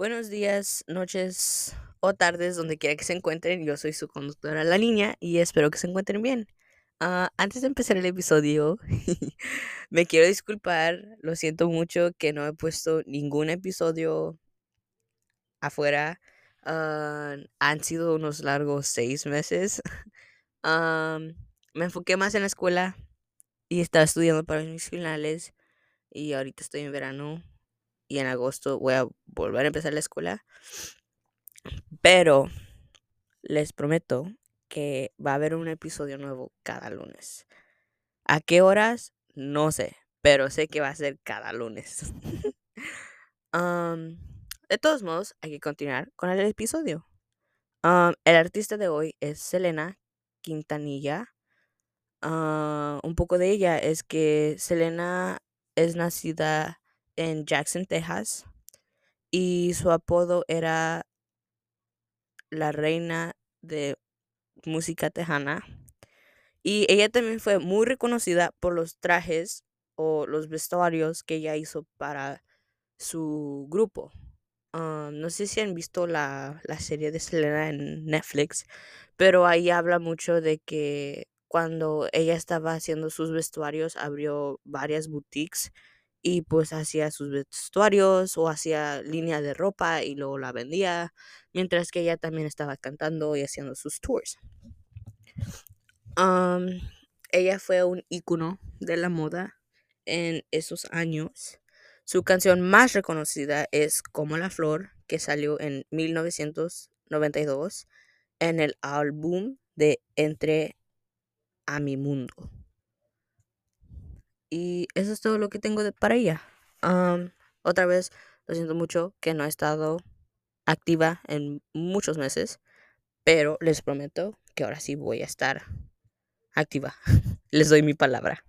Buenos días, noches o tardes, donde quiera que se encuentren. Yo soy su conductora, la niña, y espero que se encuentren bien. Ah, antes de empezar el episodio, me quiero disculpar. Lo siento mucho que no he puesto ningún episodio afuera. Ah, han sido unos largos seis meses. Ah, me enfoqué más en la escuela y estaba estudiando para mis finales. Y ahorita estoy en verano y en agosto voy a volver a empezar la escuela. Pero les prometo que va a haber un episodio nuevo cada lunes. ¿A qué horas? No sé, pero sé que va a ser cada lunes. de todos modos, hay que continuar con el episodio. el artista de hoy es Selena Quintanilla. Ah, un poco de ella es que Selena es nacida en Jackson, Texas, y su apodo era la reina de música tejana. Y ella también fue muy reconocida por los trajes o los vestuarios que ella hizo para su grupo. Ah, no sé si han visto la, la serie de Selena en Netflix, pero ahí habla mucho de que cuando ella estaba haciendo sus vestuarios abrió varias boutiques y pues hacía sus vestuarios o hacía línea de ropa y luego la vendía, mientras que ella también estaba cantando y haciendo sus tours. ella fue un ícono de la moda en esos años. Su canción más reconocida es Como la Flor, que salió en 1992 en el álbum de Entre a mi mundo. Y eso es todo lo que tengo para ella. otra vez, lo siento mucho que no he estado activa en muchos meses, pero les prometo que ahora sí voy a estar activa. les doy mi palabra.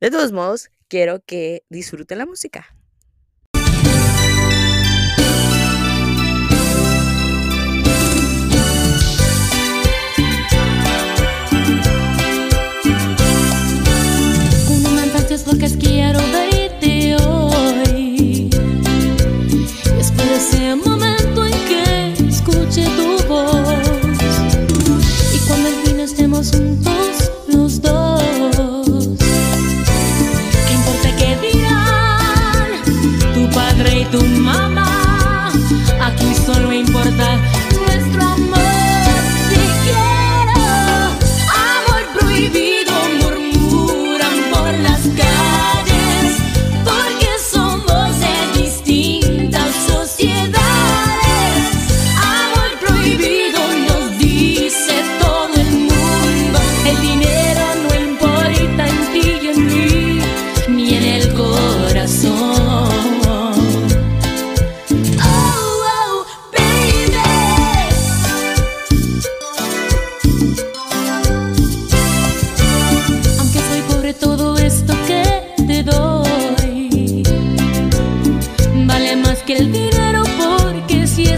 De todos modos, quiero que disfruten la música. Que quiero verte hoy. Después de ese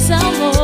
amor.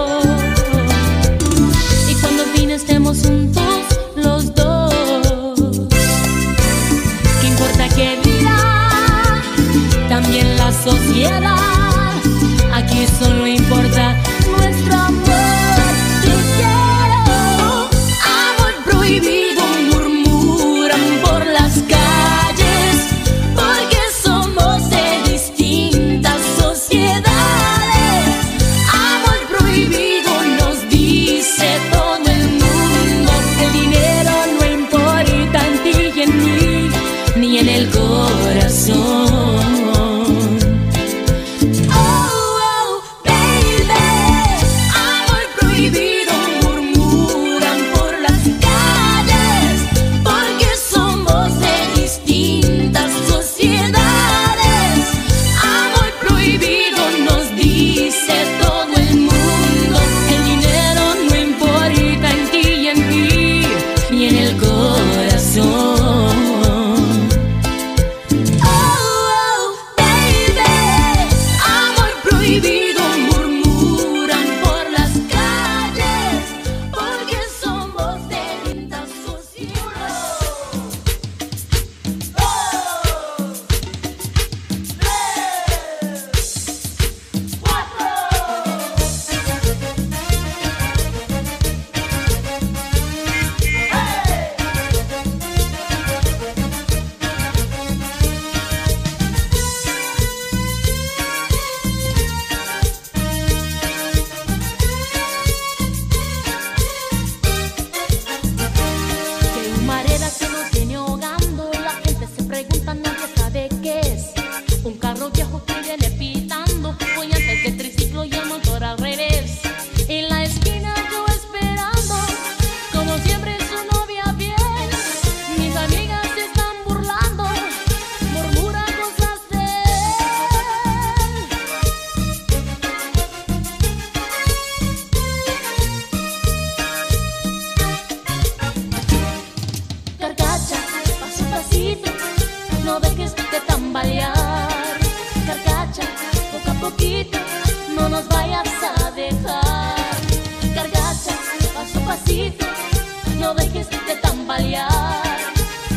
no dejes de tambalear.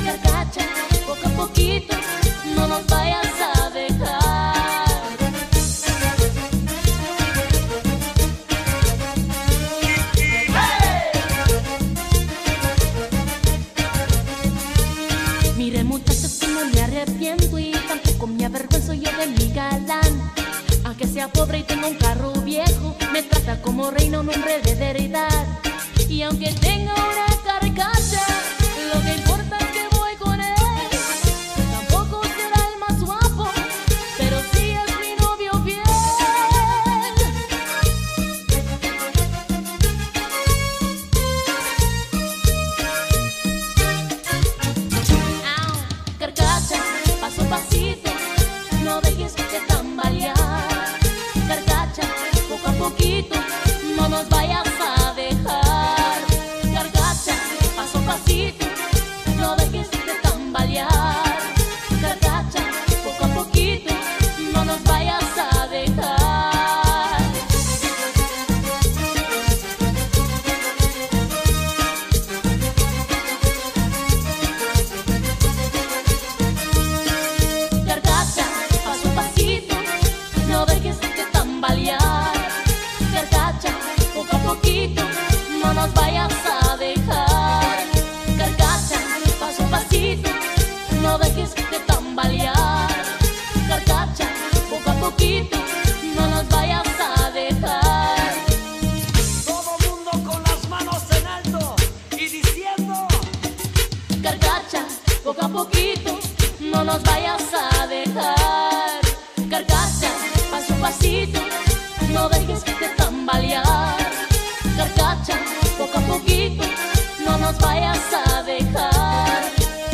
Carcacha, poco a poquito, no nos vayas a dejar. Mire muchachos que me arrepiento y tampoco me avergüenzo yo de mi galán. Aunque sea pobre y tenga un carro viejo, me trata como reina un hombre de verdad. Y aunque tenga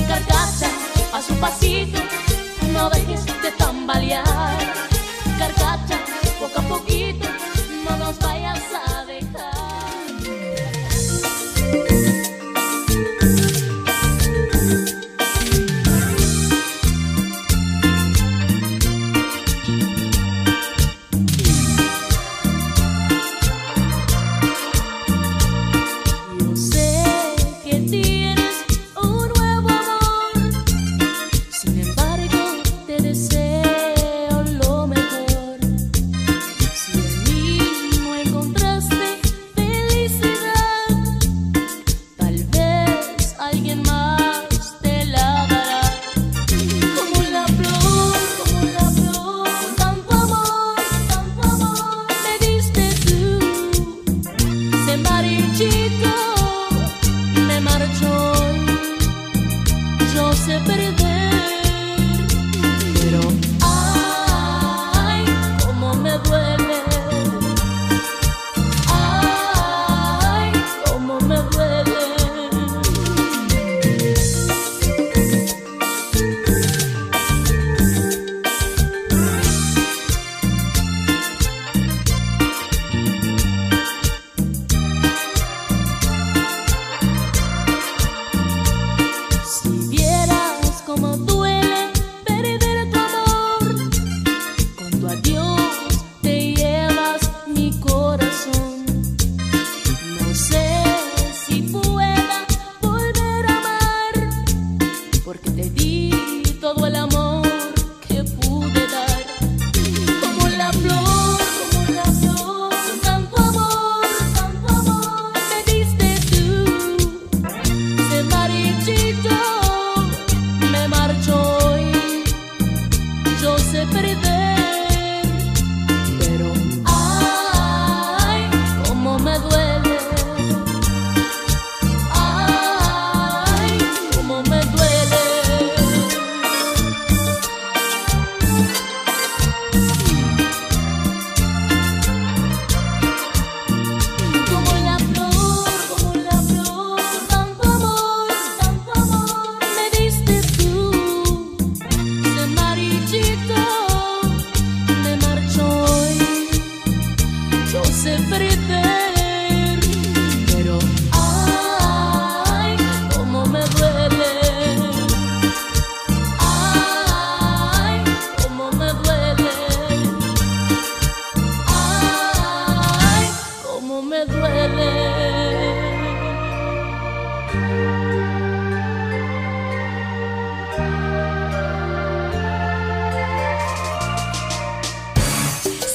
Carcasa a su pasito, no dejes de tambalear.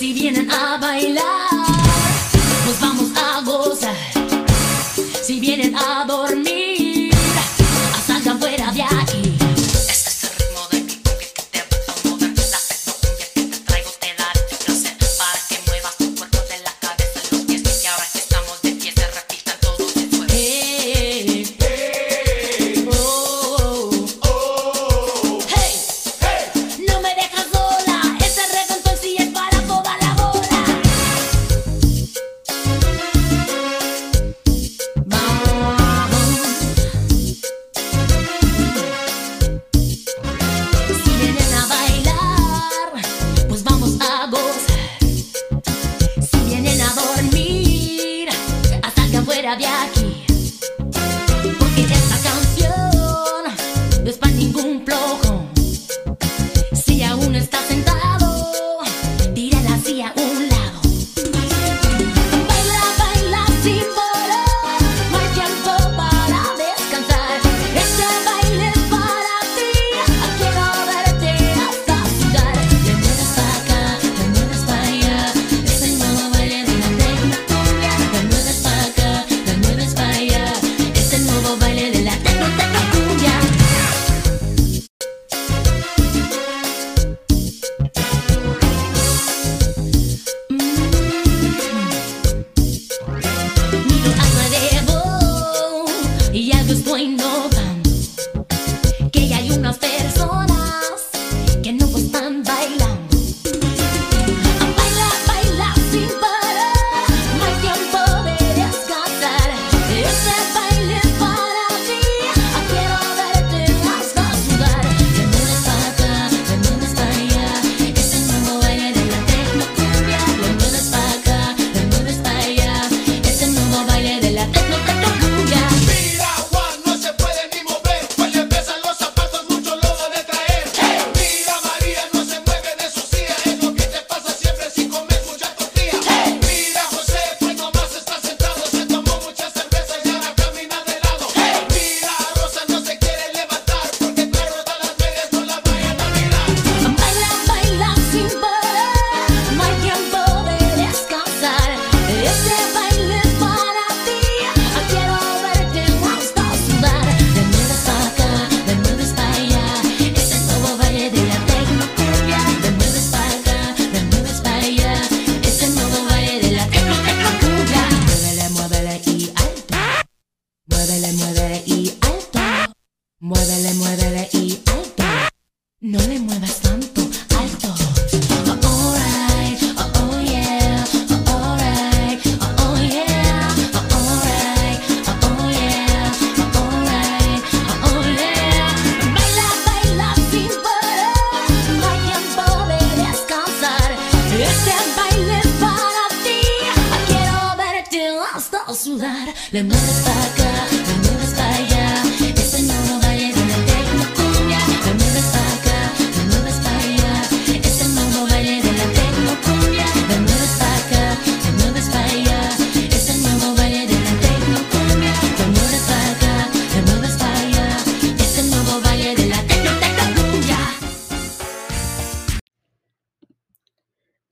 si vienen a bailar, nos vamos a gozar. Si vienen a dormir.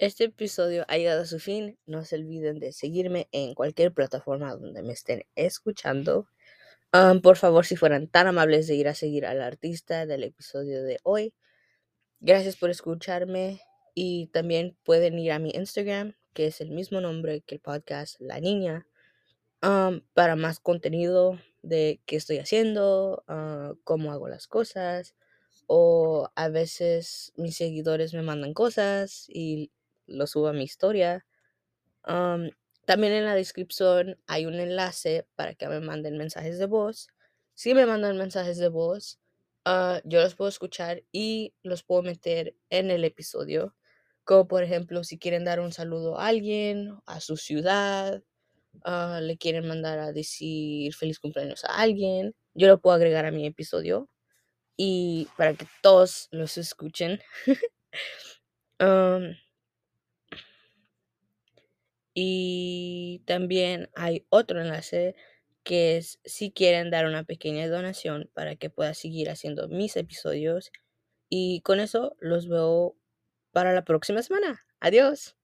Este episodio ha llegado a su fin. No se olviden de seguirme en cualquier plataforma donde me estén escuchando. Ah, por favor, si fueran tan amables de ir a seguir al artista del episodio de hoy. Gracias por escucharme y también pueden ir a mi Instagram, que es el mismo nombre que el podcast La Niña, ah, para más contenido de qué estoy haciendo, ah, cómo hago las cosas, o a veces mis seguidores me mandan cosas y lo subo a mi historia. También en la descripción hay un enlace para que me manden mensajes de voz. Si me mandan mensajes de voz, uh, yo los puedo escuchar y los puedo meter en el episodio. Como por ejemplo, si quieren dar un saludo a alguien, a su ciudad, uh, le quieren mandar a decir feliz cumpleaños a alguien, yo lo puedo agregar a mi episodio y para que todos los escuchen. um, y también hay otro enlace que es si quieren dar una pequeña donación para que pueda seguir haciendo mis episodios. Y con eso los veo para la próxima semana. Adiós.